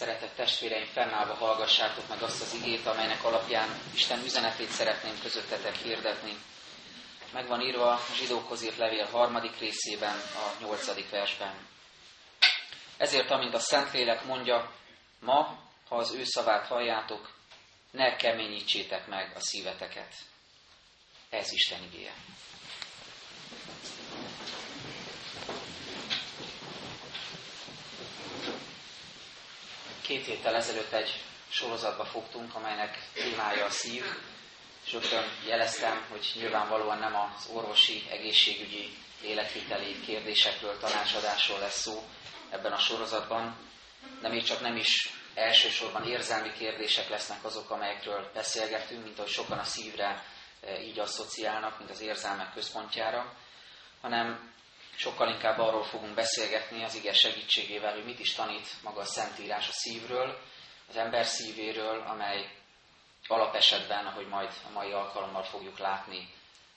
Szeretett testvéreim, fennállva hallgassátok meg azt az igét, amelynek alapján Isten üzenetét szeretném közöttetek hirdetni. Meg van írva a zsidókhoz írt levél harmadik részében, a nyolcadik versben. Ezért, amint a Szentlélek mondja, ma, ha az ő szavát halljátok, ne keményítsétek meg a szíveteket. Ez Isten igéje. Két héttel ezelőtt egy sorozatba fogtunk, amelynek témája a szív, és rögtön jeleztem, hogy nyilvánvalóan nem az orvosi, egészségügyi, életviteli kérdésekről, tanácsadásról lesz szó ebben a sorozatban, de még csak nem is elsősorban érzelmi kérdések lesznek azok, amelyekről beszélgetünk, mint ahogy sokan a szívre e, így asszociálnak, mint az érzelmek központjára, hanem sokkal inkább arról fogunk beszélgetni az ige segítségével, hogy mit is tanít maga a Szentírás a szívről, az ember szívéről, amely alapesetben, ahogy majd a mai alkalommal fogjuk látni,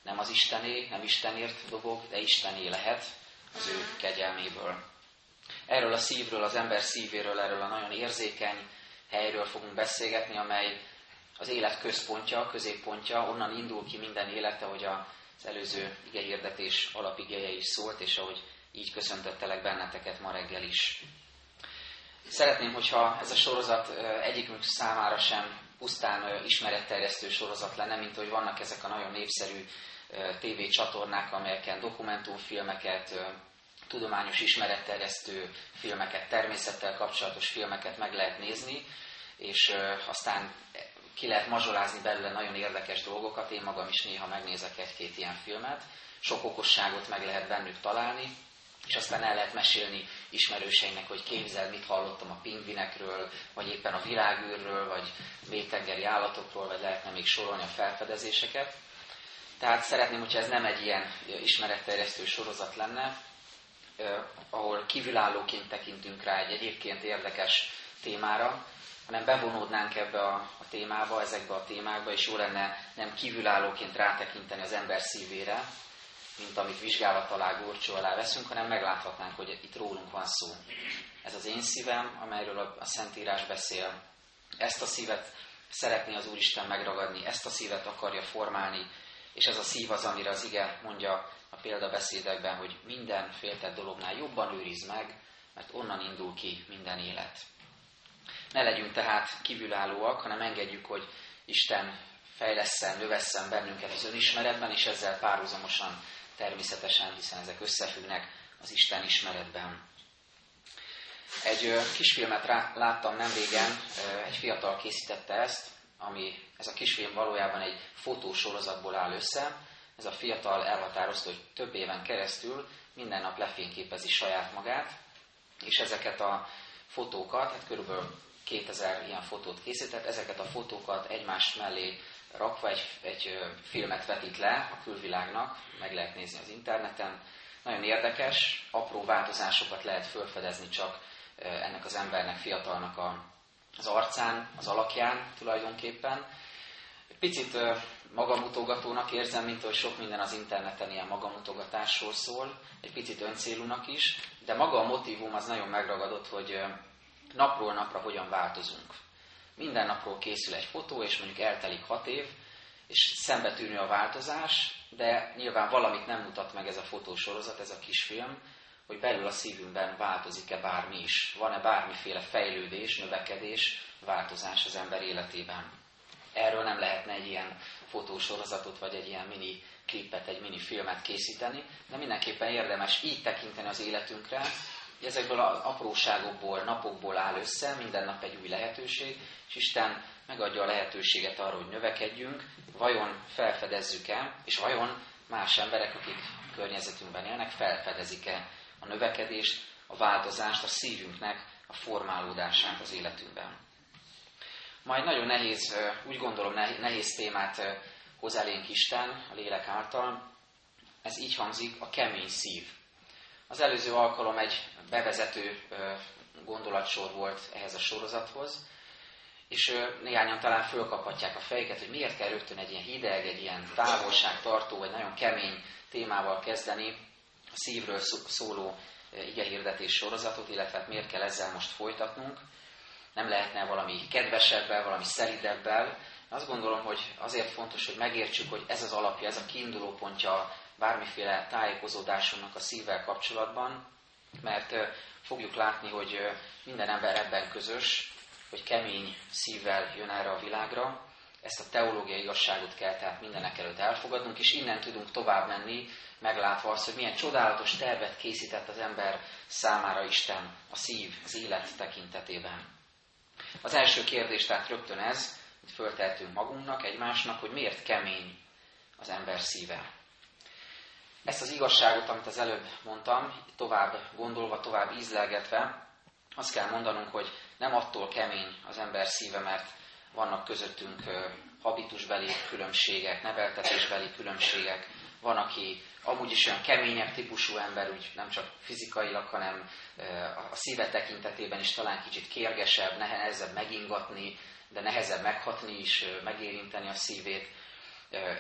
nem az Istené, nem Istenért dobog, de Istené lehet az ő kegyelméből. Erről a szívről, az ember szívéről, erről a nagyon érzékeny helyről fogunk beszélgetni, amely az élet központja, középpontja, onnan indul ki minden élete, hogy az előző igehirdetés alapigéje is szólt, és ahogy így köszöntöttelek benneteket ma reggel is. Szeretném, hogyha ez a sorozat egyikünk számára sem pusztán ismeretterjesztő sorozat lenne, mint hogy vannak ezek a nagyon népszerű tévécsatornák, amelyeken dokumentumfilmeket, tudományos ismeretterjesztő filmeket, természettel kapcsolatos filmeket meg lehet nézni, és aztán ki lehet mazsolázni belőle nagyon érdekes dolgokat. Én magam is néha megnézek egy-két ilyen filmet. Sok okosságot meg lehet bennük találni, és aztán el lehet mesélni ismerőseinek, hogy képzel, mit hallottam a pingvinekről, vagy éppen a világűrről, vagy mélytengeri állatokról, vagy lehetne még sorolni a felfedezéseket. Tehát szeretném, hogyha ez nem egy ilyen ismeretterjesztő sorozat lenne, eh, ahol kívülállóként tekintünk rá egy egyébként érdekes témára, hanem bevonódnánk ebbe a, a témába, ezekbe a témákba, és jó lenne nem kívülállóként rátekinteni az ember szívére, mint amit vizsgálat alá, górcsó alá veszünk, hanem megláthatnánk, hogy itt rólunk van szó. Ez az én szívem, amelyről a, a Szentírás beszél. Ezt a szívet szeretné az Úristen megragadni, ezt a szívet akarja formálni, és ez a szív az, amire az ige mondja a példabeszédekben, hogy minden féltett dolognál jobban őriz meg, mert onnan indul ki minden élet. Ne legyünk tehát kívülállóak, hanem engedjük, hogy Isten fejleszten, növesszen bennünket az önismeretben, és ezzel párhuzamosan természetesen, hiszen ezek összefüggnek az Isten ismeretben. Egy kisfilmet láttam nem régen, egy fiatal készítette ezt, ami ez a kisfilm valójában egy fotósorozatból áll össze. Ez a fiatal elhatározta, hogy több éven keresztül minden nap lefényképezi saját magát, és ezeket a fotókat, hát körülbelül 2000 ilyen fotót készített, ezeket a fotókat egymás mellé rakva egy, egy filmet vetít le a külvilágnak, meg lehet nézni az interneten. Nagyon érdekes, apró változásokat lehet felfedezni csak ennek az embernek, fiatalnak a, az arcán, az alakján tulajdonképpen. Picit magamutogatónak érzem, mint hogy sok minden az interneten ilyen magamutogatásról szól, egy picit öncélúnak is, de maga a motivum az nagyon megragadott, hogy napról napra hogyan változunk. Minden napról készül egy fotó, és mondjuk eltelik hat év, és szembetűnő a változás, de nyilván valamit nem mutat meg ez a fotósorozat, ez a kisfilm, hogy belül a szívünkben változik-e bármi is. Van-e bármiféle fejlődés, növekedés, változás az ember életében. Erről nem lehetne egy ilyen fotósorozatot, vagy egy ilyen mini klipet, egy mini filmet készíteni, de mindenképpen érdemes így tekinteni az életünkre, ezekből az apróságokból, napokból áll össze, minden nap egy új lehetőség, és Isten megadja a lehetőséget arra, hogy növekedjünk, vajon felfedezzük-e, és vajon más emberek, akik környezetünkben élnek, felfedezik-e a növekedést, a változást, a szívünknek a formálódását az életünkben. Majd nagyon nehéz, úgy gondolom nehéz témát hoz elénk Isten a lélek által. Ez így hangzik, a kemény szív. Az előző alkalom egy bevezető gondolatsor volt ehhez a sorozathoz, és néhányan talán fölkaphatják a fejüket, hogy miért kell rögtön egy ilyen hideg, egy ilyen távolságtartó, vagy nagyon kemény témával kezdeni a szívről szóló igehirdetés sorozatot, illetve hát miért kell ezzel most folytatnunk. nem lehetne valami kedvesebbel, valami szelidebbel. Azt gondolom, hogy azért fontos, hogy megértsük, hogy ez az alapja, ez a kiinduló pontja bármiféle tájékozódásunknak a szívvel kapcsolatban, mert fogjuk látni, hogy minden ember ebben közös, hogy kemény szívvel jön erre a világra, ezt a teológiai igazságot kell tehát mindenek előtt elfogadnunk, és innen tudunk tovább menni, meglátva azt, hogy milyen csodálatos tervet készített az ember számára Isten a szív, az élet tekintetében. Az első kérdés tehát rögtön ez, hogy föltehetünk magunknak, egymásnak, hogy miért kemény az ember szíve. Ezt az igazságot, amit az előbb mondtam, tovább gondolva, tovább ízlelgetve, azt kell mondanunk, hogy nem attól kemény az ember szíve, mert vannak közöttünk habitusbeli különbségek, neveltetésbeli különbségek, van, aki amúgy is olyan keményebb típusú ember, úgy nem csak fizikailag, hanem a szíve tekintetében is talán kicsit kérgesebb, nehezebb megingatni, de nehezebb meghatni is, megérinteni a szívét.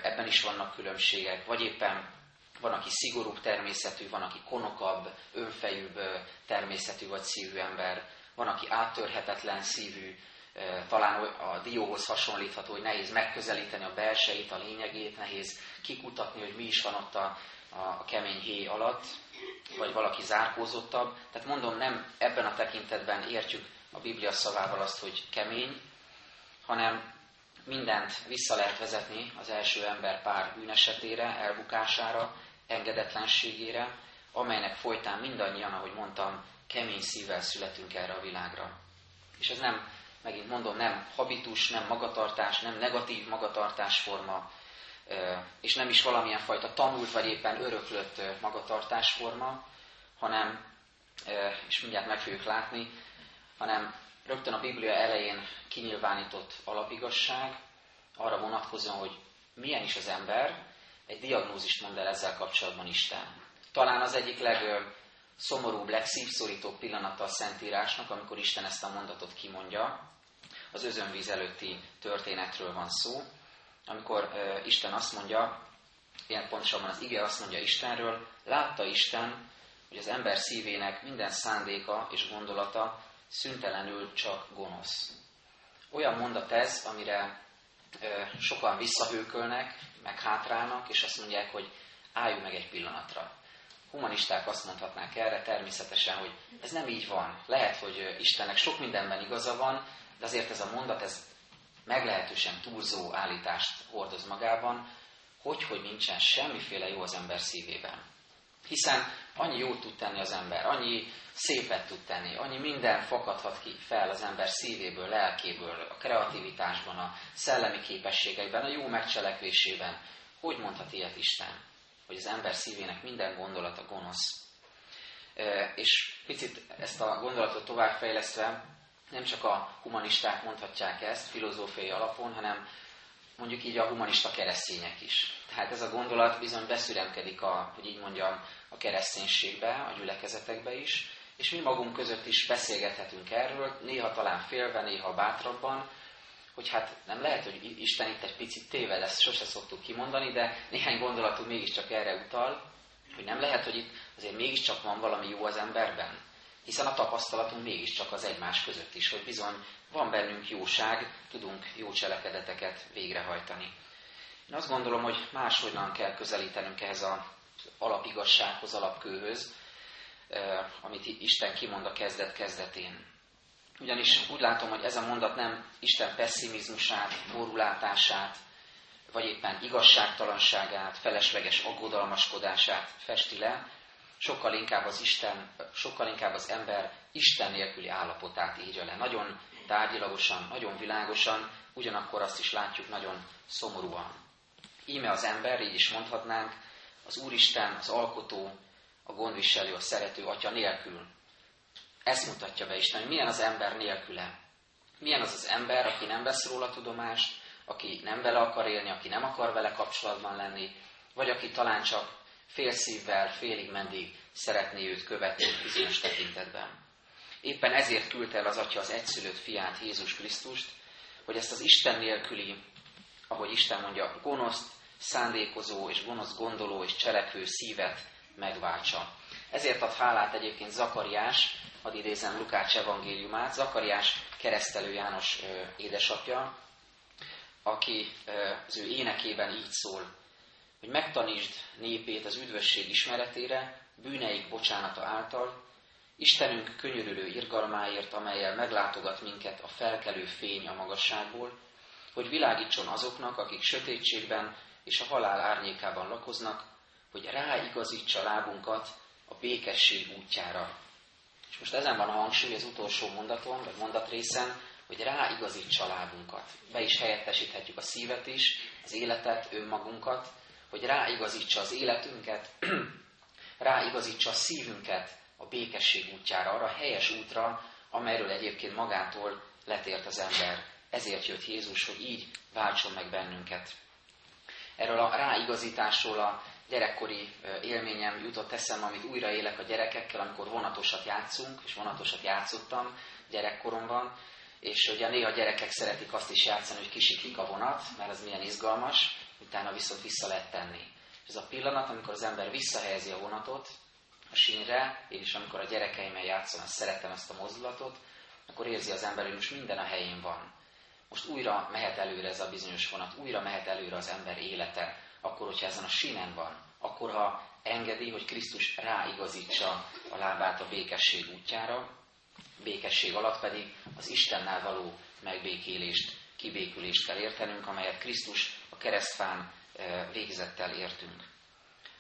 Ebben is vannak különbségek. Vagy éppen van, aki szigorúbb természetű, van, aki konokabb, önfejűbb természetű vagy szívű ember, van, aki áttörhetetlen szívű, talán a dióhoz hasonlítható, hogy nehéz megközelíteni a belsejét, a lényegét, nehéz kikutatni, hogy mi is van ott a, a kemény héj alatt, vagy valaki zárkózottabb. Tehát mondom, nem ebben a tekintetben értjük a Biblia szavával azt, hogy kemény, hanem mindent vissza lehet vezetni az első ember pár bűnesetére, elbukására, engedetlenségére, amelynek folytán mindannyian, ahogy mondtam, kemény szívvel születünk erre a világra. És ez nem, megint mondom, nem habitus, nem magatartás, nem negatív magatartásforma, és nem is valamilyen fajta tanult vagy éppen öröklött magatartásforma, hanem, és mindjárt meg fogjuk látni, hanem rögtön a Biblia elején kinyilvánított alapigasság, arra vonatkozóan, hogy milyen is az ember, egy diagnózist mond el ezzel kapcsolatban Isten. Talán az egyik legszomorúbb, legszívszorítóbb pillanata a Szentírásnak, amikor Isten ezt a mondatot kimondja. Az özönvíz előtti történetről van szó, amikor uh, Isten azt mondja, ilyen pontosabban az ige azt mondja Istenről, látta Isten, hogy az ember szívének minden szándéka és gondolata szüntelenül csak gonosz. Olyan mondat ez, amire sokan visszahőkölnek, meg hátrálnak, és azt mondják, hogy álljunk meg egy pillanatra. Humanisták azt mondhatnák erre természetesen, hogy ez nem így van. Lehet, hogy Istennek sok mindenben igaza van, de azért ez a mondat, ez meglehetősen túlzó állítást hordoz magában, hogy, hogy nincsen semmiféle jó az ember szívében. Hiszen annyi jót tud tenni az ember, annyi szépet tud tenni, annyi minden fakadhat ki fel az ember szívéből, lelkéből, a kreativitásban, a szellemi képességeiben, a jó megcselekvésében. Hogy mondhat ilyet Isten? Hogy az ember szívének minden gondolata gonosz. És picit ezt a gondolatot továbbfejlesztve, nem csak a humanisták mondhatják ezt filozófiai alapon, hanem mondjuk így a humanista keresztények is. Tehát ez a gondolat bizony beszüremkedik, a, hogy így mondjam, a kereszténységbe, a gyülekezetekbe is, és mi magunk között is beszélgethetünk erről, néha talán félve, néha bátrabban, hogy hát nem lehet, hogy Isten itt egy picit téved, ezt sose szoktuk kimondani, de néhány gondolatunk mégiscsak erre utal, hogy nem lehet, hogy itt azért mégiscsak van valami jó az emberben. Hiszen a tapasztalatunk mégiscsak az egymás között is, hogy bizony van bennünk jóság, tudunk jó cselekedeteket végrehajtani. Én azt gondolom, hogy máshogyan kell közelítenünk ehhez az alapigassághoz, alapkőhöz, amit Isten kimond a kezdet-kezdetén. Ugyanis úgy látom, hogy ez a mondat nem Isten pessimizmusát, borulátását, vagy éppen igazságtalanságát, felesleges aggodalmaskodását festi le, sokkal inkább az Isten, sokkal inkább az ember Isten nélküli állapotát írja le. Nagyon tárgyilagosan, nagyon világosan, ugyanakkor azt is látjuk nagyon szomorúan. Íme az ember, így is mondhatnánk, az Úristen, az Alkotó, a gondviselő, a szerető Atya nélkül. Ezt mutatja be Isten, hogy milyen az ember nélküle. Milyen az az ember, aki nem vesz róla tudomást, aki nem vele akar élni, aki nem akar vele kapcsolatban lenni, vagy aki talán csak fél szívvel, félig mendig szeretné őt követni bizonyos tekintetben. Éppen ezért küldte el az Atya az egyszülött fiát, Jézus Krisztust, hogy ezt az Isten nélküli, ahogy Isten mondja, gonoszt, szándékozó és gonosz gondoló és cselekvő szívet megváltsa. Ezért ad hálát egyébként Zakariás, hadd idézem Lukács evangéliumát, Zakariás keresztelő János édesapja, aki az ő énekében így szól, hogy megtanítsd népét az üdvösség ismeretére, bűneik bocsánata által, Istenünk könyörülő irgalmáért, amelyel meglátogat minket a felkelő fény a magasságból, hogy világítson azoknak, akik sötétségben és a halál árnyékában lakoznak, hogy ráigazítsa lábunkat a békesség útjára. És most ezen van a hangsúly az utolsó mondaton, vagy mondatrészen, hogy ráigazítsa lábunkat. Be is helyettesíthetjük a szívet is, az életet, önmagunkat, hogy ráigazítsa az életünket, ráigazítsa a szívünket a békesség útjára, arra a helyes útra, amelyről egyébként magától letért az ember. Ezért jött Jézus, hogy így váltson meg bennünket. Erről a ráigazításról a gyerekkori élményem jutott eszem, amit újra élek a gyerekekkel, amikor vonatosat játszunk, és vonatosat játszottam gyerekkoromban, és ugye néha gyerekek szeretik azt is játszani, hogy kisiklik a vonat, mert az milyen izgalmas, utána viszont vissza lehet tenni. És ez a pillanat, amikor az ember visszahelyezi a vonatot a sínre, és amikor a gyerekeimmel játszom, azt szeretem ezt a mozdulatot, akkor érzi az ember, hogy most minden a helyén van. Most újra mehet előre ez a bizonyos vonat, újra mehet előre az ember élete, akkor, hogyha ezen a sínen van, akkor, ha engedi, hogy Krisztus ráigazítsa a lábát a békesség útjára, békesség alatt pedig az Istennel való megbékélést, kibékülést kell értenünk, amelyet Krisztus a keresztfán eh, végzettel értünk.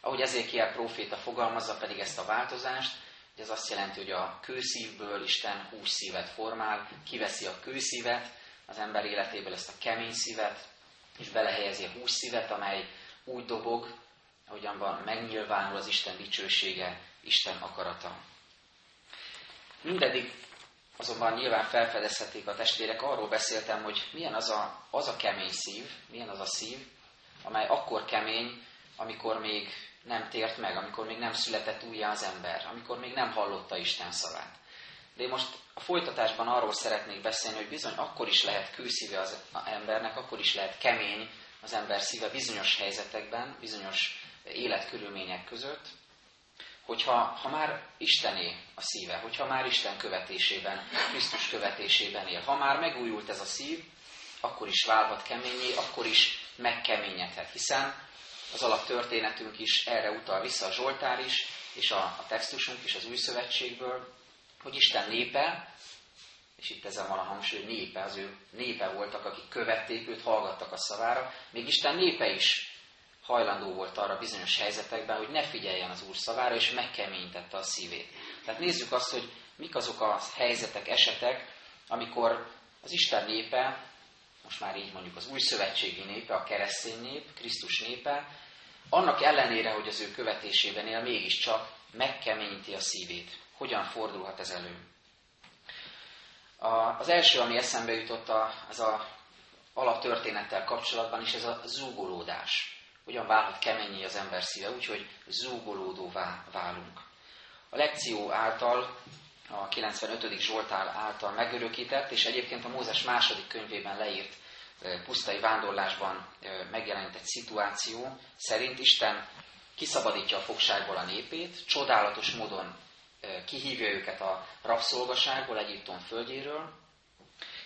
Ahogy Ezékiel próféta fogalmazza pedig ezt a változást, hogy ez azt jelenti, hogy a kőszívből Isten hús szívet formál, kiveszi a kőszívet az ember életéből, ezt a kemény szívet, és belehelyezi a hús szívet, amely úgy dobog, ahogyan van, megnyilvánul az Isten dicsősége, Isten akarata. Mindedig azonban nyilván felfedezhetik a testvérek, arról beszéltem, hogy milyen az a, az a kemény szív, milyen az a szív, amely akkor kemény, amikor még nem tért meg, amikor még nem született újjá az ember, amikor még nem hallotta Isten szavát. De én most a folytatásban arról szeretnék beszélni, hogy bizony akkor is lehet kőszíve az embernek, akkor is lehet kemény az ember szíve bizonyos helyzetekben, bizonyos életkörülmények között, hogyha ha már Istené a szíve, hogyha már Isten követésében, Krisztus követésében él, ha már megújult ez a szív, akkor is válhat keményé, akkor is megkeményedhet, hiszen az alaptörténetünk is erre utal vissza, a Zsoltár is, és a, a textusunk is az Új Szövetségből, hogy Isten népe, és itt ezen van a hangsúly, népe, az ő népe voltak, akik követték őt, hallgattak a szavára, még Isten népe is hajlandó volt arra bizonyos helyzetekben, hogy ne figyeljen az Úr szavára, és megkeményítette a szívét. Tehát nézzük azt, hogy mik azok a helyzetek, esetek, amikor az Isten népe, most már így mondjuk az új szövetségi népe, a keresztény nép, Krisztus népe, annak ellenére, hogy az ő követésében él, mégiscsak megkeményíti a szívét. Hogyan fordulhat ez elő? A, az első, ami eszembe jutott, a, az a alaptörténettel kapcsolatban is, ez a zúgolódás. Hogyan válhat keményé az ember szíve, úgyhogy zúgolódóvá válunk. A lekció által, a 95. Zsoltál által megörökített, és egyébként a Mózes második könyvében leírt pusztai vándorlásban megjelent egy szituáció szerint Isten kiszabadítja a fogságból a népét, csodálatos módon kihívja őket a rabszolgaságból, Egyiptom földjéről,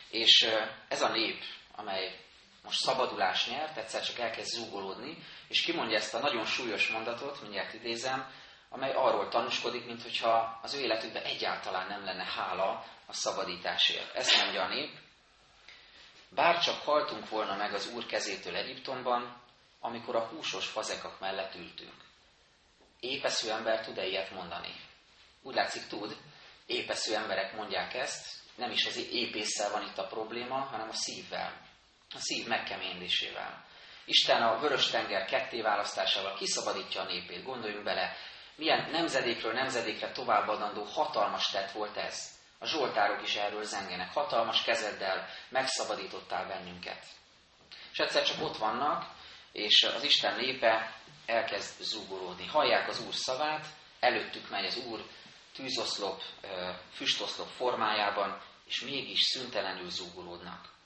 és ez a nép, amely most szabadulás nyert, egyszer csak elkezd zúgolódni, és kimondja ezt a nagyon súlyos mondatot, mindjárt idézem, amely arról tanúskodik, mintha az ő életükben egyáltalán nem lenne hála a szabadításért. Ezt mondja a nép, bár csak haltunk volna meg az Úr kezétől Egyiptomban, amikor a húsos fazekak mellett ültünk. Épesző ember tud-e ilyet mondani? Úgy látszik tud, épesző emberek mondják ezt, nem is az épésszel van itt a probléma, hanem a szívvel, a szív megkeményedésével. Isten a vörös tenger ketté választásával kiszabadítja a népét. Gondoljunk bele, milyen nemzedékről nemzedékre továbbadandó hatalmas tett volt ez. A zsoltárok is erről zengenek. Hatalmas kezeddel megszabadítottál bennünket. És egyszer csak ott vannak, és az Isten népe elkezd zúgolódni. Hallják az Úr szavát, előttük megy az Úr tűzoszlop, füstoszlop formájában, és mégis szüntelenül zúgolódnak.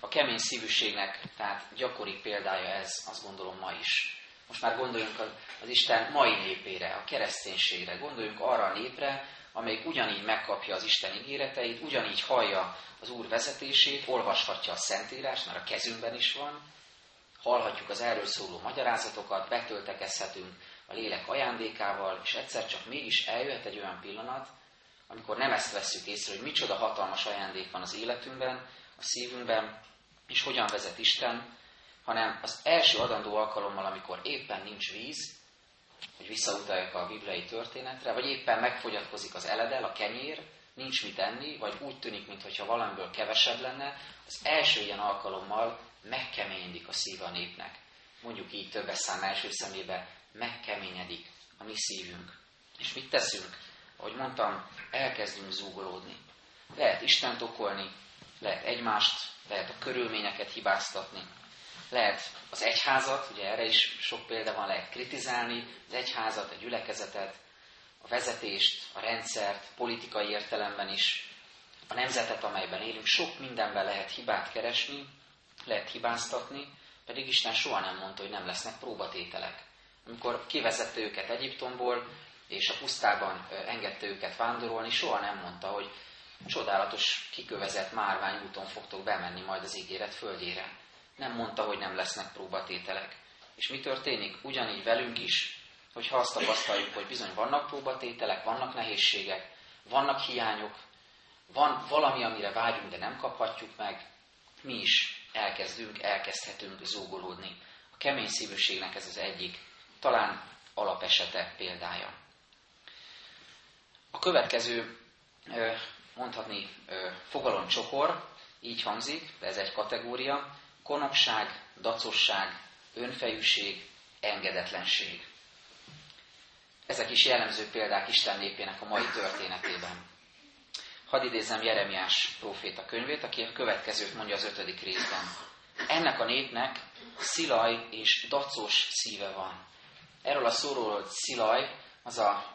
A kemény szívűségnek tehát gyakori példája ez, azt gondolom ma is. Most már gondoljunk az Isten mai népére, a kereszténységre, gondoljunk arra a népre, amelyik ugyanígy megkapja az Isten ígéreteit, ugyanígy hallja az Úr vezetését, olvashatja a Szentírás, mert a kezünkben is van, hallhatjuk az erről szóló magyarázatokat, betöltekezhetünk a lélek ajándékával, és egyszer csak mégis eljöhet egy olyan pillanat, amikor nem ezt veszük észre, hogy micsoda hatalmas ajándék van az életünkben, a szívünkben, és hogyan vezet Isten, hanem az első adandó alkalommal, amikor éppen nincs víz, hogy visszautaljak a bibliai történetre, vagy éppen megfogyatkozik az eledel, a kenyér, nincs mit enni, vagy úgy tűnik, mintha valamiből kevesebb lenne, az első ilyen alkalommal megkeményedik a szíve a népnek. Mondjuk így többes szám első szemébe megkeményedik a mi szívünk. És mit teszünk? Ahogy mondtam, elkezdünk zúgolódni. Lehet Istent okolni, lehet egymást, lehet a körülményeket hibáztatni, lehet az egyházat, ugye erre is sok példa van, lehet kritizálni az egyházat, a gyülekezetet, a vezetést, a rendszert, politikai értelemben is, a nemzetet, amelyben élünk, sok mindenben lehet hibát keresni, lehet hibáztatni, pedig Isten soha nem mondta, hogy nem lesznek próbatételek. Amikor kivezette őket Egyiptomból, és a pusztában engedte őket vándorolni, soha nem mondta, hogy csodálatos, kikövezett márvány úton fogtok bemenni majd az ígéret földjére. Nem mondta, hogy nem lesznek próbatételek. És mi történik? Ugyanígy velünk is, hogyha azt tapasztaljuk, hogy bizony vannak próbatételek, vannak nehézségek, vannak hiányok, van valami, amire vágyunk, de nem kaphatjuk meg, mi is elkezdünk, elkezdhetünk zúgolódni. A kemény szívűségnek ez az egyik, talán alapesete példája. A következő, mondhatni, fogalomcsokor így hangzik, ez egy kategória, konokság, dacosság, önfejűség, engedetlenség. Ezek is jellemző példák Isten népének a mai történetében. Hadd idézem Jeremiás próféta könyvét, aki a következőt mondja az ötödik részben. Ennek a népnek szilaj és dacos szíve van. Erről a szóról szilaj, az a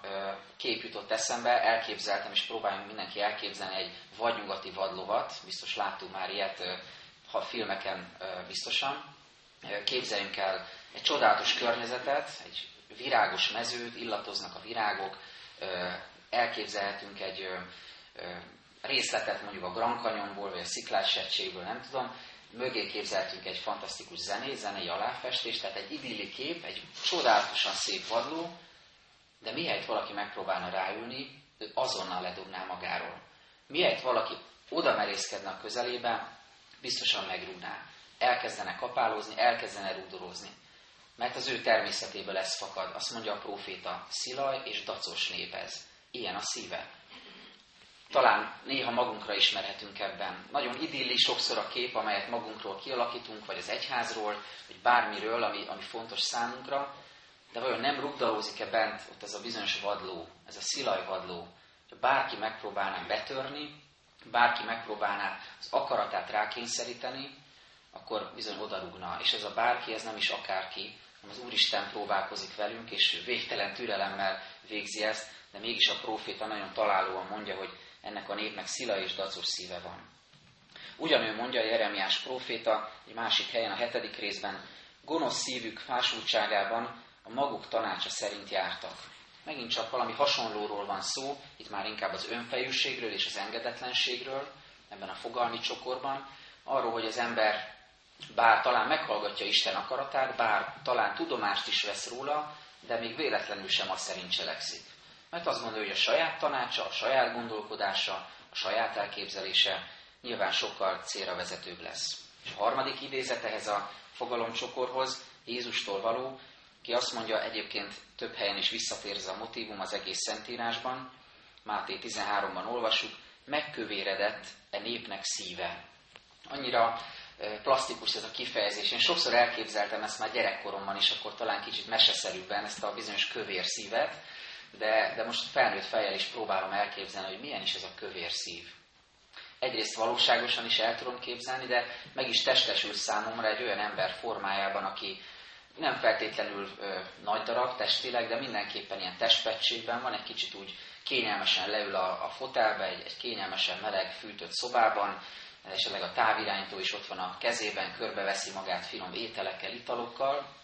kép jutott eszembe, elképzeltem, és próbáljunk mindenki elképzelni egy vadnyugati vadlovat, biztos láttunk már ilyet ha filmeken biztosan. Képzeljünk el egy csodálatos környezetet, egy virágos mezőt, illatoznak a virágok, elképzelhetünk egy részletet mondjuk a Grand Canyonból, vagy a Sziklás nem tudom, mögé képzelhetünk egy fantasztikus zenét, zenei aláfestést, tehát egy idilli kép, egy csodálatosan szép vadló, de mihelyt valaki megpróbálna ráülni, ő azonnal ledugná magáról. Mihelyt valaki oda merészkedne a közelébe, biztosan megrúgná. Elkezdene kapálózni, elkezdene rúdorozni. Mert az ő természetéből ez fakad. Azt mondja a próféta, szilaj és dacos nép ez. Ilyen a szíve. Talán néha magunkra ismerhetünk ebben. Nagyon idilli sokszor a kép, amelyet magunkról kialakítunk, vagy az egyházról, vagy bármiről, ami, ami fontos számunkra, de vajon nem rugdalózik-e bent ott ez a bizonyos vadló, ez a szilaj vadló, hogy bárki megpróbálná betörni, bárki megpróbálná az akaratát rákényszeríteni, akkor bizony odarugna. És ez a bárki, ez nem is akárki, hanem az Úristen próbálkozik velünk, és végtelen türelemmel végzi ezt, de mégis a próféta nagyon találóan mondja, hogy ennek a népnek szila és dacos szíve van. Ugyanő mondja a Jeremiás próféta egy másik helyen, a hetedik részben, gonosz szívük fásultságában a maguk tanácsa szerint jártak. Megint csak valami hasonlóról van szó, itt már inkább az önfejűségről és az engedetlenségről, ebben a fogalmi csokorban, arról, hogy az ember bár talán meghallgatja Isten akaratát, bár talán tudomást is vesz róla, de még véletlenül sem azt szerint cselekszik. Mert azt gondolja, hogy a saját tanácsa, a saját gondolkodása, a saját elképzelése nyilván sokkal célra vezetőbb lesz. És a harmadik idézet ehhez a fogalomcsokorhoz, Jézustól való, ki azt mondja, egyébként több helyen is visszatér ez a motivum az egész Szentírásban, Máté 13-ban olvasjuk, megkövéredett e népnek szíve. Annyira plastikus ez a kifejezés. Én sokszor elképzeltem ezt már gyerekkoromban is, akkor talán kicsit meseszerűbben ezt a bizonyos kövér szívet, de, de most felnőtt fejjel is próbálom elképzelni, hogy milyen is ez a kövér szív. Egyrészt valóságosan is el tudom képzelni, de meg is testesül számomra egy olyan ember formájában, aki nem feltétlenül ö, nagy darab testileg, de mindenképpen ilyen testpetségben van, egy kicsit úgy kényelmesen leül a, a fotelbe, egy, egy kényelmesen meleg, fűtött szobában, esetleg a távirányító is ott van a kezében, körbeveszi magát finom ételekkel, italokkal,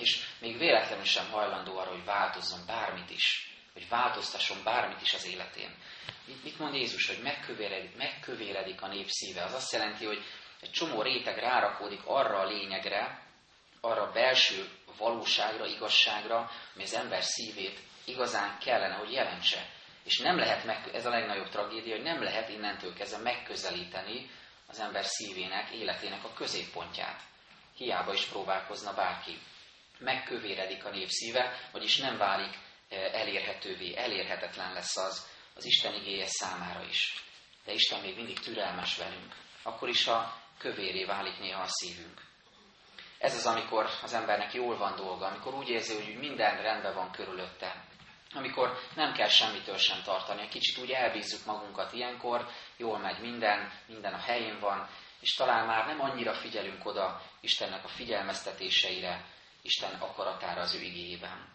és még véletlenül sem hajlandó arra, hogy változzon bármit is, hogy változtasson bármit is az életén. Mit mond Jézus, hogy megkövéredik, megkövéredik a nép szíve? Az azt jelenti, hogy egy csomó réteg rárakódik arra a lényegre, arra a belső valóságra, igazságra, ami az ember szívét igazán kellene, hogy jelentse. És nem lehet, meg, ez a legnagyobb tragédia, hogy nem lehet innentől kezdve megközelíteni az ember szívének, életének a középpontját. Hiába is próbálkozna bárki. Megkövéredik a nép szíve, vagyis nem válik eh, elérhetővé, elérhetetlen lesz az az Isten igéje számára is. De Isten még mindig türelmes velünk. Akkor is, ha kövéré válik néha a szívünk. Ez az, amikor az embernek jól van dolga, amikor úgy érzi, hogy minden rendben van körülötte, amikor nem kell semmitől sem tartani, kicsit úgy elbízzuk magunkat ilyenkor, jól megy minden, minden a helyén van, és talán már nem annyira figyelünk oda Istennek a figyelmeztetéseire, Isten akaratára az ő igényében.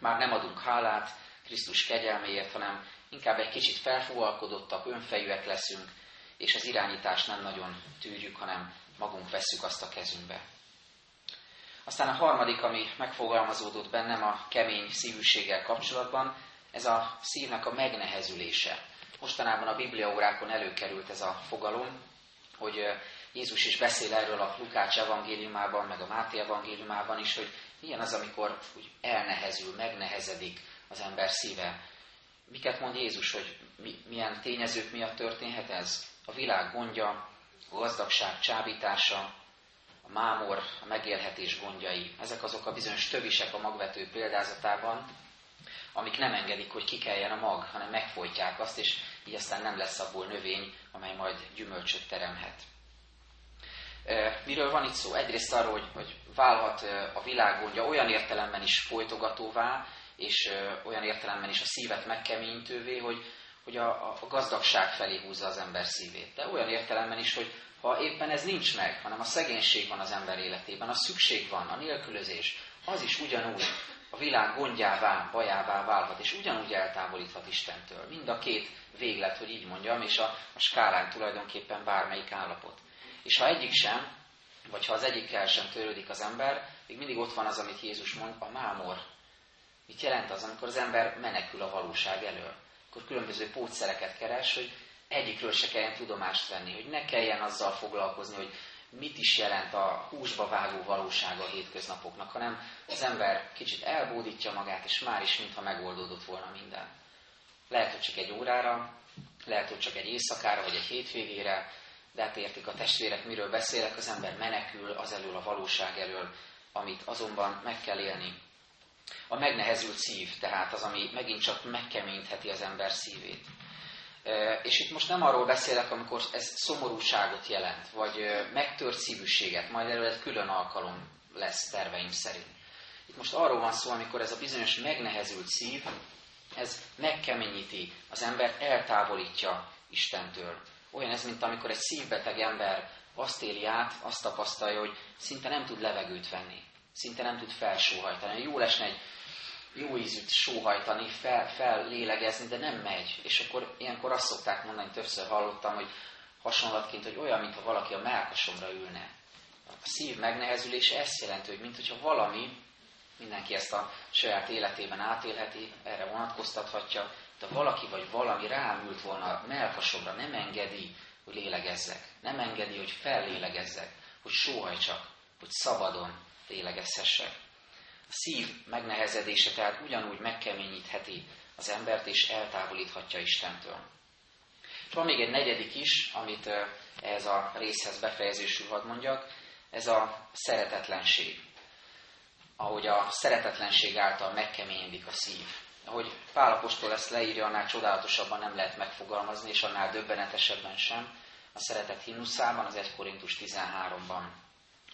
Már nem adunk hálát Krisztus kegyelméért, hanem inkább egy kicsit felfogalkodottak, önfejűek leszünk, és az irányítást nem nagyon tűrjük, hanem magunk vesszük azt a kezünkbe. Aztán a harmadik, ami megfogalmazódott bennem a kemény szívűséggel kapcsolatban, ez a szívnek a megnehezülése. Mostanában a bibliaórákon előkerült ez a fogalom, hogy Jézus is beszél erről a Lukács evangéliumában, meg a Máté evangéliumában is, hogy milyen az, amikor úgy elnehezül, megnehezedik az ember szíve. Miket mond Jézus, hogy mi, milyen tényezők miatt történhet ez? A világ gondja, a gazdagság csábítása, a mámor, a megélhetés gondjai. Ezek azok a bizonyos tövisek a magvető példázatában, amik nem engedik, hogy kikeljen a mag, hanem megfojtják azt, és így aztán nem lesz abból növény, amely majd gyümölcsöt teremhet. Miről van itt szó? Egyrészt arról, hogy, hogy válhat a világ gondja olyan értelemben is folytogatóvá, és olyan értelemben is a szívet megkeményítővé, hogy, hogy a, a gazdagság felé húzza az ember szívét. De olyan értelemben is, hogy ha éppen ez nincs meg, hanem a szegénység van az ember életében, a szükség van, a nélkülözés, az is ugyanúgy a világ gondjává, bajává válhat, és ugyanúgy eltávolíthat Istentől. Mind a két véglet, hogy így mondjam, és a, a skálán tulajdonképpen bármelyik állapot. És ha egyik sem, vagy ha az egyikkel sem törődik az ember, még mindig ott van az, amit Jézus mond, a mámor. Mit jelent az, amikor az ember menekül a valóság elől? Akkor különböző pótszereket keres, hogy egyikről se kelljen tudomást venni, hogy ne kelljen azzal foglalkozni, hogy mit is jelent a húsba vágó valósága a hétköznapoknak, hanem az ember kicsit elbódítja magát, és már is mintha megoldódott volna minden. Lehet, hogy csak egy órára, lehet, hogy csak egy éjszakára, vagy egy hétvégére, de hát értik a testvérek, miről beszélek, az ember menekül az elől, a valóság elől, amit azonban meg kell élni. A megnehezült szív, tehát az, ami megint csak megkeményítheti az ember szívét. És itt most nem arról beszélek, amikor ez szomorúságot jelent, vagy megtört szívűséget, majd erről egy külön alkalom lesz terveim szerint. Itt most arról van szó, amikor ez a bizonyos megnehezült szív, ez megkeményíti, az ember eltávolítja Istentől. Olyan ez, mint amikor egy szívbeteg ember azt éli át, azt tapasztalja, hogy szinte nem tud levegőt venni, szinte nem tud felsóhajtani. Jó lesne egy jó ízűt sóhajtani, fel, fellélegezni, de nem megy. És akkor ilyenkor azt szokták mondani, többször hallottam, hogy hasonlatként, hogy olyan, mintha valaki a melkasomra ülne. A szív megnehezülése ezt jelenti, hogy mintha valami, mindenki ezt a saját életében átélheti, erre vonatkoztathatja, de valaki vagy valami rám ült volna a melkasomra, nem engedi, hogy lélegezzek. Nem engedi, hogy fellélegezzek, hogy sóhajtsak, hogy szabadon lélegezhessek szív megnehezedése tehát ugyanúgy megkeményítheti az embert, és eltávolíthatja Istentől. És van még egy negyedik is, amit ez a részhez befejezésül hadd mondjak, ez a szeretetlenség. Ahogy a szeretetlenség által megkeményedik a szív. Ahogy Pálapostól ezt leírja, annál csodálatosabban nem lehet megfogalmazni, és annál döbbenetesebben sem. A szeretet himnuszában, az 1 Korintus 13-ban,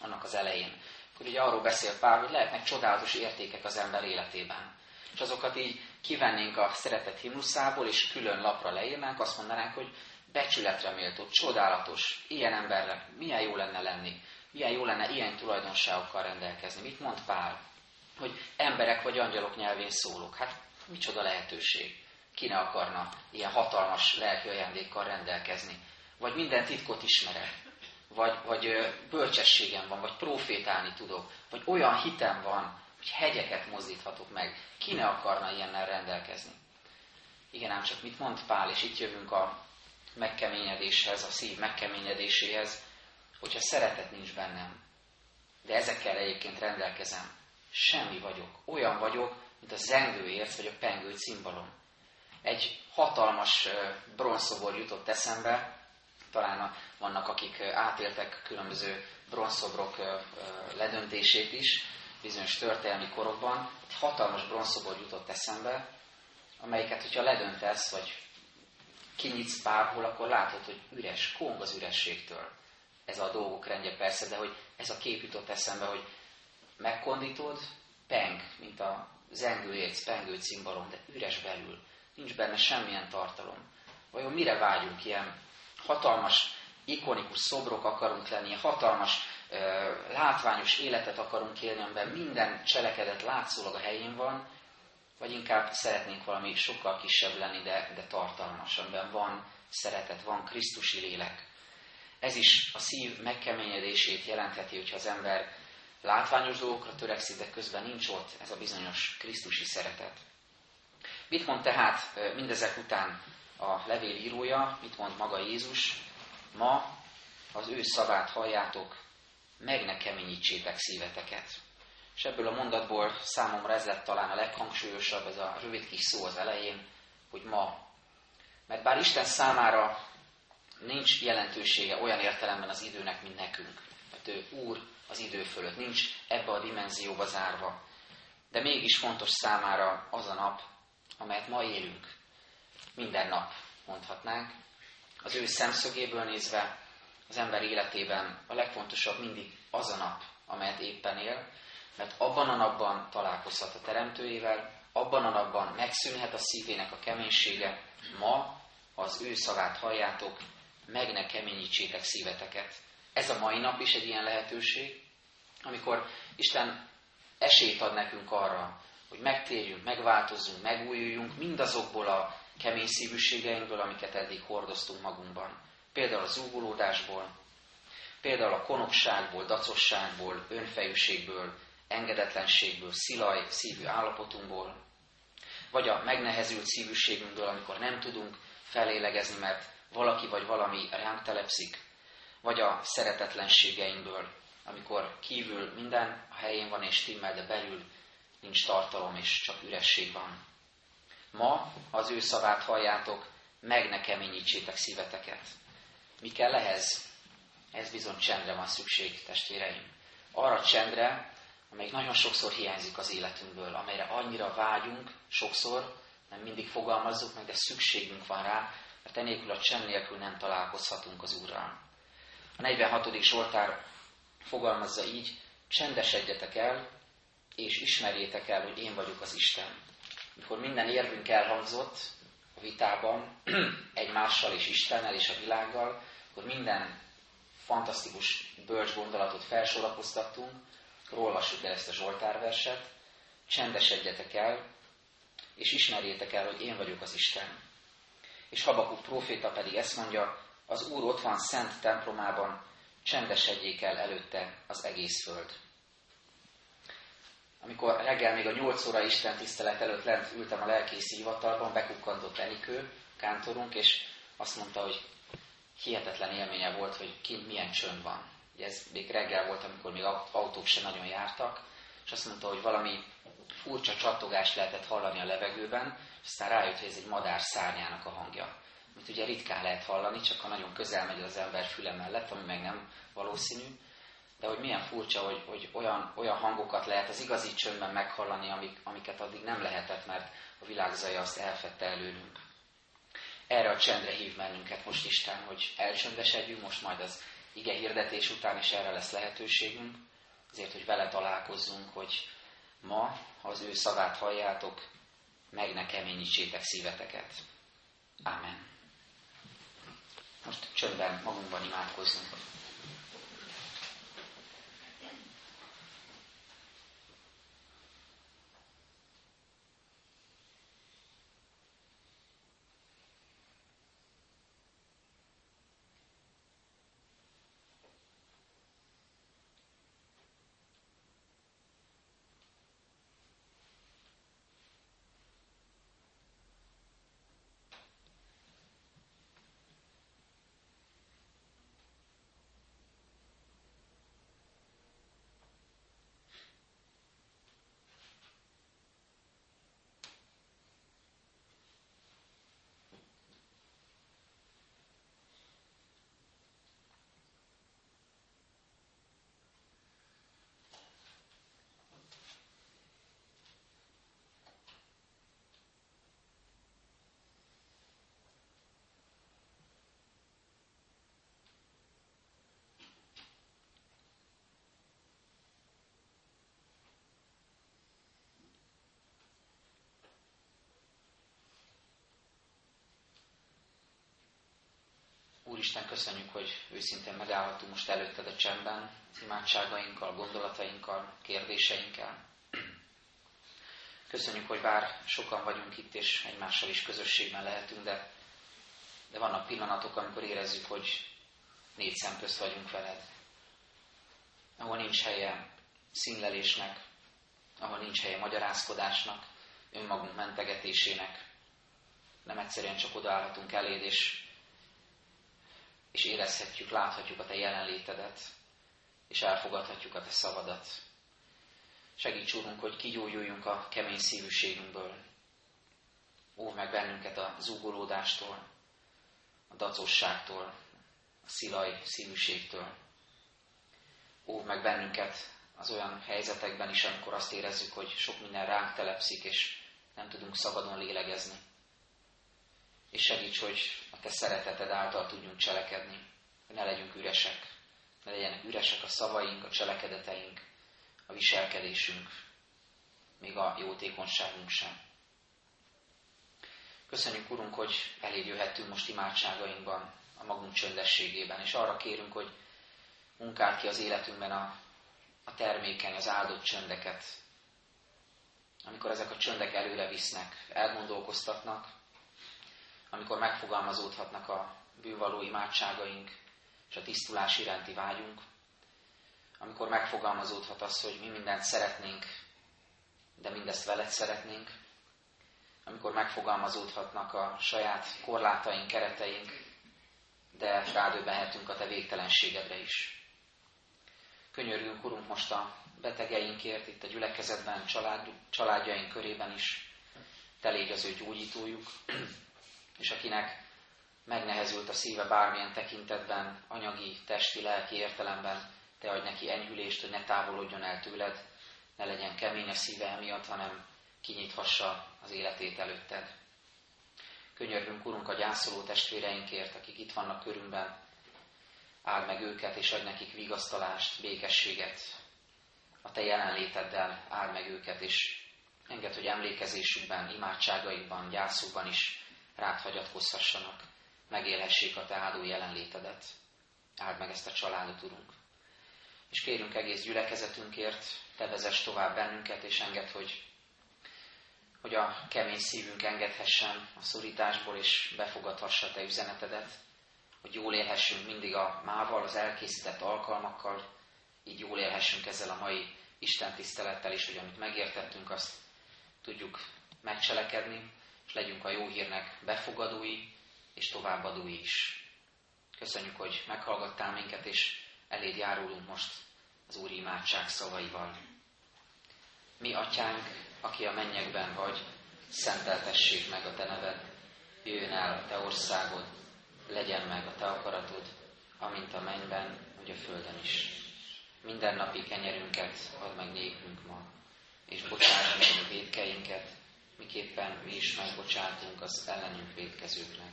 annak az elején akkor ugye arról beszél Pál, hogy lehetnek csodálatos értékek az ember életében. És azokat így kivennénk a szeretet himnuszából, és külön lapra leírnánk, azt mondanánk, hogy becsületre méltó, csodálatos, ilyen emberre, milyen jó lenne lenni, milyen jó lenne ilyen tulajdonságokkal rendelkezni. Mit mond Pál? Hogy emberek vagy angyalok nyelvén szólok. Hát micsoda lehetőség. Ki ne akarna ilyen hatalmas lelki ajándékkal rendelkezni? Vagy minden titkot ismerek. Vagy, vagy bölcsességem van, vagy profétálni tudok, vagy olyan hitem van, hogy hegyeket mozdíthatok meg. Ki ne akarna ilyennel rendelkezni? Igen, ám csak mit mond Pál, és itt jövünk a megkeményedéshez, a szív megkeményedéséhez, hogyha szeretet nincs bennem, de ezekkel egyébként rendelkezem, semmi vagyok. Olyan vagyok, mint a zengő érc, vagy a pengő cimbalom. Egy hatalmas bronzszobor jutott eszembe, talán vannak, akik átéltek különböző bronzszobrok ledöntését is, bizonyos történelmi korokban. Egy hatalmas bronzszobor jutott eszembe, amelyiket, hogyha ledöntesz, vagy kinyitsz bárhol, akkor látod, hogy üres, kong az ürességtől. Ez a dolgok rendje persze, de hogy ez a kép jutott eszembe, hogy megkondítod, peng, mint a zengő érc, pengő cimbalom, de üres belül. Nincs benne semmilyen tartalom. Vajon mire vágyunk ilyen hatalmas, ikonikus szobrok akarunk lenni, hatalmas, látványos életet akarunk élni, amiben minden cselekedet látszólag a helyén van, vagy inkább szeretnénk valami sokkal kisebb lenni, de, de tartalmas, amiben van szeretet, van Krisztusi lélek. Ez is a szív megkeményedését jelentheti, hogyha az ember látványos dolgokra törekszik, de közben nincs ott ez a bizonyos Krisztusi szeretet. Mit mond tehát mindezek után a levél írója, mit mond maga Jézus? Ma az ő szavát halljátok, meg ne keményítsétek szíveteket. És ebből a mondatból számomra ez lett talán a leghangsúlyosabb, ez a rövid kis szó az elején, hogy ma. Mert bár Isten számára nincs jelentősége olyan értelemben az időnek, mint nekünk. Mert ő Úr az idő fölött, nincs ebbe a dimenzióba zárva. De mégis fontos számára az a nap, amelyet ma élünk. Minden nap, mondhatnánk. Az ő szemszögéből nézve az ember életében a legfontosabb mindig az a nap, amelyet éppen él, mert abban a napban találkozhat a Teremtőjével, abban a napban megszűnhet a szívének a keménysége. Ma az ő szavát halljátok, meg ne keményítsétek szíveteket. Ez a mai nap is egy ilyen lehetőség, amikor Isten esélyt ad nekünk arra, hogy megtérjünk, megváltozzunk, megújuljunk mindazokból a kemény szívűségeinkből, amiket eddig hordoztunk magunkban. Például a zúgulódásból, például a konokságból, dacosságból, önfejűségből, engedetlenségből, szilaj szívű állapotunkból, vagy a megnehezült szívűségünkből, amikor nem tudunk felélegezni, mert valaki vagy valami ránk telepszik, vagy a szeretetlenségeinkből, amikor kívül minden a helyén van és stimmel, de belül nincs tartalom és csak üresség van. Ma az ő szavát halljátok, meg ne keményítsétek szíveteket. Mi kell ehhez? Ez bizony csendre van szükség, testvéreim. Arra csendre, amelyik nagyon sokszor hiányzik az életünkből, amelyre annyira vágyunk, sokszor, nem mindig fogalmazzuk meg, de szükségünk van rá, mert enélkül a csend nélkül nem találkozhatunk az Úrral. A 46. Zsoltár fogalmazza így, csendesedjetek el, és ismerjétek el, hogy én vagyok az Isten. Mikor minden érvünk elhangzott a vitában, egymással és Istennel és a világgal, akkor minden fantasztikus bölcs gondolatot felsorakoztattunk, olvassuk el ezt a Zsoltárverset, csendesedjetek el, és ismerjétek el, hogy én vagyok az Isten. És Habakuk próféta pedig ezt mondja, az Úr ott van szent templomában, csendesedjék el előtte az egész föld. Amikor reggel még a 8 óra Isten tisztelet előtt lent ültem a lelkészi hivatalban, bekukkantott Enikő, kántorunk, és azt mondta, hogy hihetetlen élménye volt, hogy kint milyen csönd van. Ugye ez még reggel volt, amikor még autók se nagyon jártak, és azt mondta, hogy valami furcsa csattogást lehetett hallani a levegőben, és aztán rájött, hogy ez egy madár szárnyának a hangja. Amit ugye ritkán lehet hallani, csak ha nagyon közel megy az ember füle mellett, ami meg nem valószínű. De hogy milyen furcsa, hogy, hogy olyan, olyan hangokat lehet az igazi csöndben meghallani, amik, amiket addig nem lehetett, mert a világzaja azt elfette előlünk. Erre a csendre hív bennünket most Isten, hogy elcsöndesedjünk, most majd az ige hirdetés után is erre lesz lehetőségünk, azért, hogy vele találkozzunk, hogy ma, ha az ő szavát halljátok, meg ne keményítsétek szíveteket. Amen. Most csöndben magunkban imádkozzunk. Úristen, köszönjük, hogy őszintén megállhatunk most előtted a csendben, imádságainkkal, gondolatainkkal, kérdéseinkkel. Köszönjük, hogy bár sokan vagyunk itt, és egymással is közösségben lehetünk, de, de vannak pillanatok, amikor érezzük, hogy négy szem közt vagyunk veled. Ahol nincs helye színlelésnek, ahol nincs helye magyarázkodásnak, önmagunk mentegetésének. Nem egyszerűen csak odaállhatunk eléd, és, és érezhetjük, láthatjuk a Te jelenlétedet, és elfogadhatjuk a Te szavadat. Segíts, Úrunk, hogy kigyógyuljunk a kemény szívűségünkből. Óv meg bennünket a zúgolódástól, a dacosságtól, a szilaj szívűségtől. Óv meg bennünket az olyan helyzetekben is, amikor azt érezzük, hogy sok minden ránk telepszik, és nem tudunk szabadon lélegezni. És segíts, hogy a Te szereteted által tudjunk cselekedni, hogy ne legyünk üresek, ne legyenek üresek a szavaink, a cselekedeteink, a viselkedésünk, még a jótékonyságunk sem. Köszönjük, Urunk, hogy elég jöhetünk most imádságainkban, a magunk csöndességében, és arra kérünk, hogy munkáld ki az életünkben a, a termékeny, az áldott csöndeket, amikor ezek a csöndek előre visznek, elgondolkoztatnak, amikor megfogalmazódhatnak a bűvaló imádságaink és a tisztulás iránti vágyunk, amikor megfogalmazódhat az, hogy mi mindent szeretnénk, de mindezt veled szeretnénk, amikor megfogalmazódhatnak a saját korlátaink, kereteink, de rádöbbenhetünk a te végtelenségedre is. Könyörgünk, Urunk, most a betegeinkért, itt a gyülekezetben, család, családjaink körében is, te légy az ő gyógyítójuk, és akinek megnehezült a szíve bármilyen tekintetben, anyagi, testi, lelki értelemben, te adj neki enyhülést, hogy ne távolodjon el tőled, ne legyen kemény a szíve emiatt, hanem kinyithassa az életét előtted. Könyörgünk, Urunk, a gyászoló testvéreinkért, akik itt vannak körünkben, áld meg őket, és adj nekik vigasztalást, békességet. A Te jelenléteddel áld meg őket, és enged, hogy emlékezésükben, imádságaikban, gyászukban is rád hagyatkozhassanak, megélhessék a Te áldó jelenlétedet. Áld meg ezt a családot, Urunk. És kérünk egész gyülekezetünkért, Te vezess tovább bennünket, és enged, hogy, hogy a kemény szívünk engedhessen a szorításból, és befogadhassa Te üzenetedet, hogy jól élhessünk mindig a mával, az elkészített alkalmakkal, így jól élhessünk ezzel a mai Isten tisztelettel is, hogy amit megértettünk, azt tudjuk megcselekedni, és legyünk a jó hírnek befogadói és továbbadói is. Köszönjük, hogy meghallgattál minket, és eléd járulunk most az Úr imádság szavaival. Mi, Atyánk, aki a mennyekben vagy, szenteltessék meg a Te neved, jöjjön el a Te országod, legyen meg a Te akaratod, amint a mennyben, úgy a földön is. Minden napi kenyerünket add meg nékünk ma, és bocsáss meg a védkeinket, miképpen mi is megbocsátunk az ellenünk védkezőknek.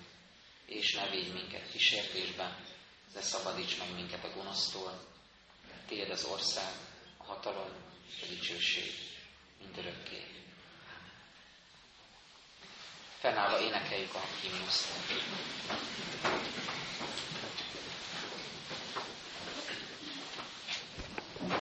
És ne védj minket kísértésben, de szabadíts meg minket a gonosztól. Tiéd az ország, a hatalom, a dicsőség, mindörökké. Fennállva énekeljük a himnuszt.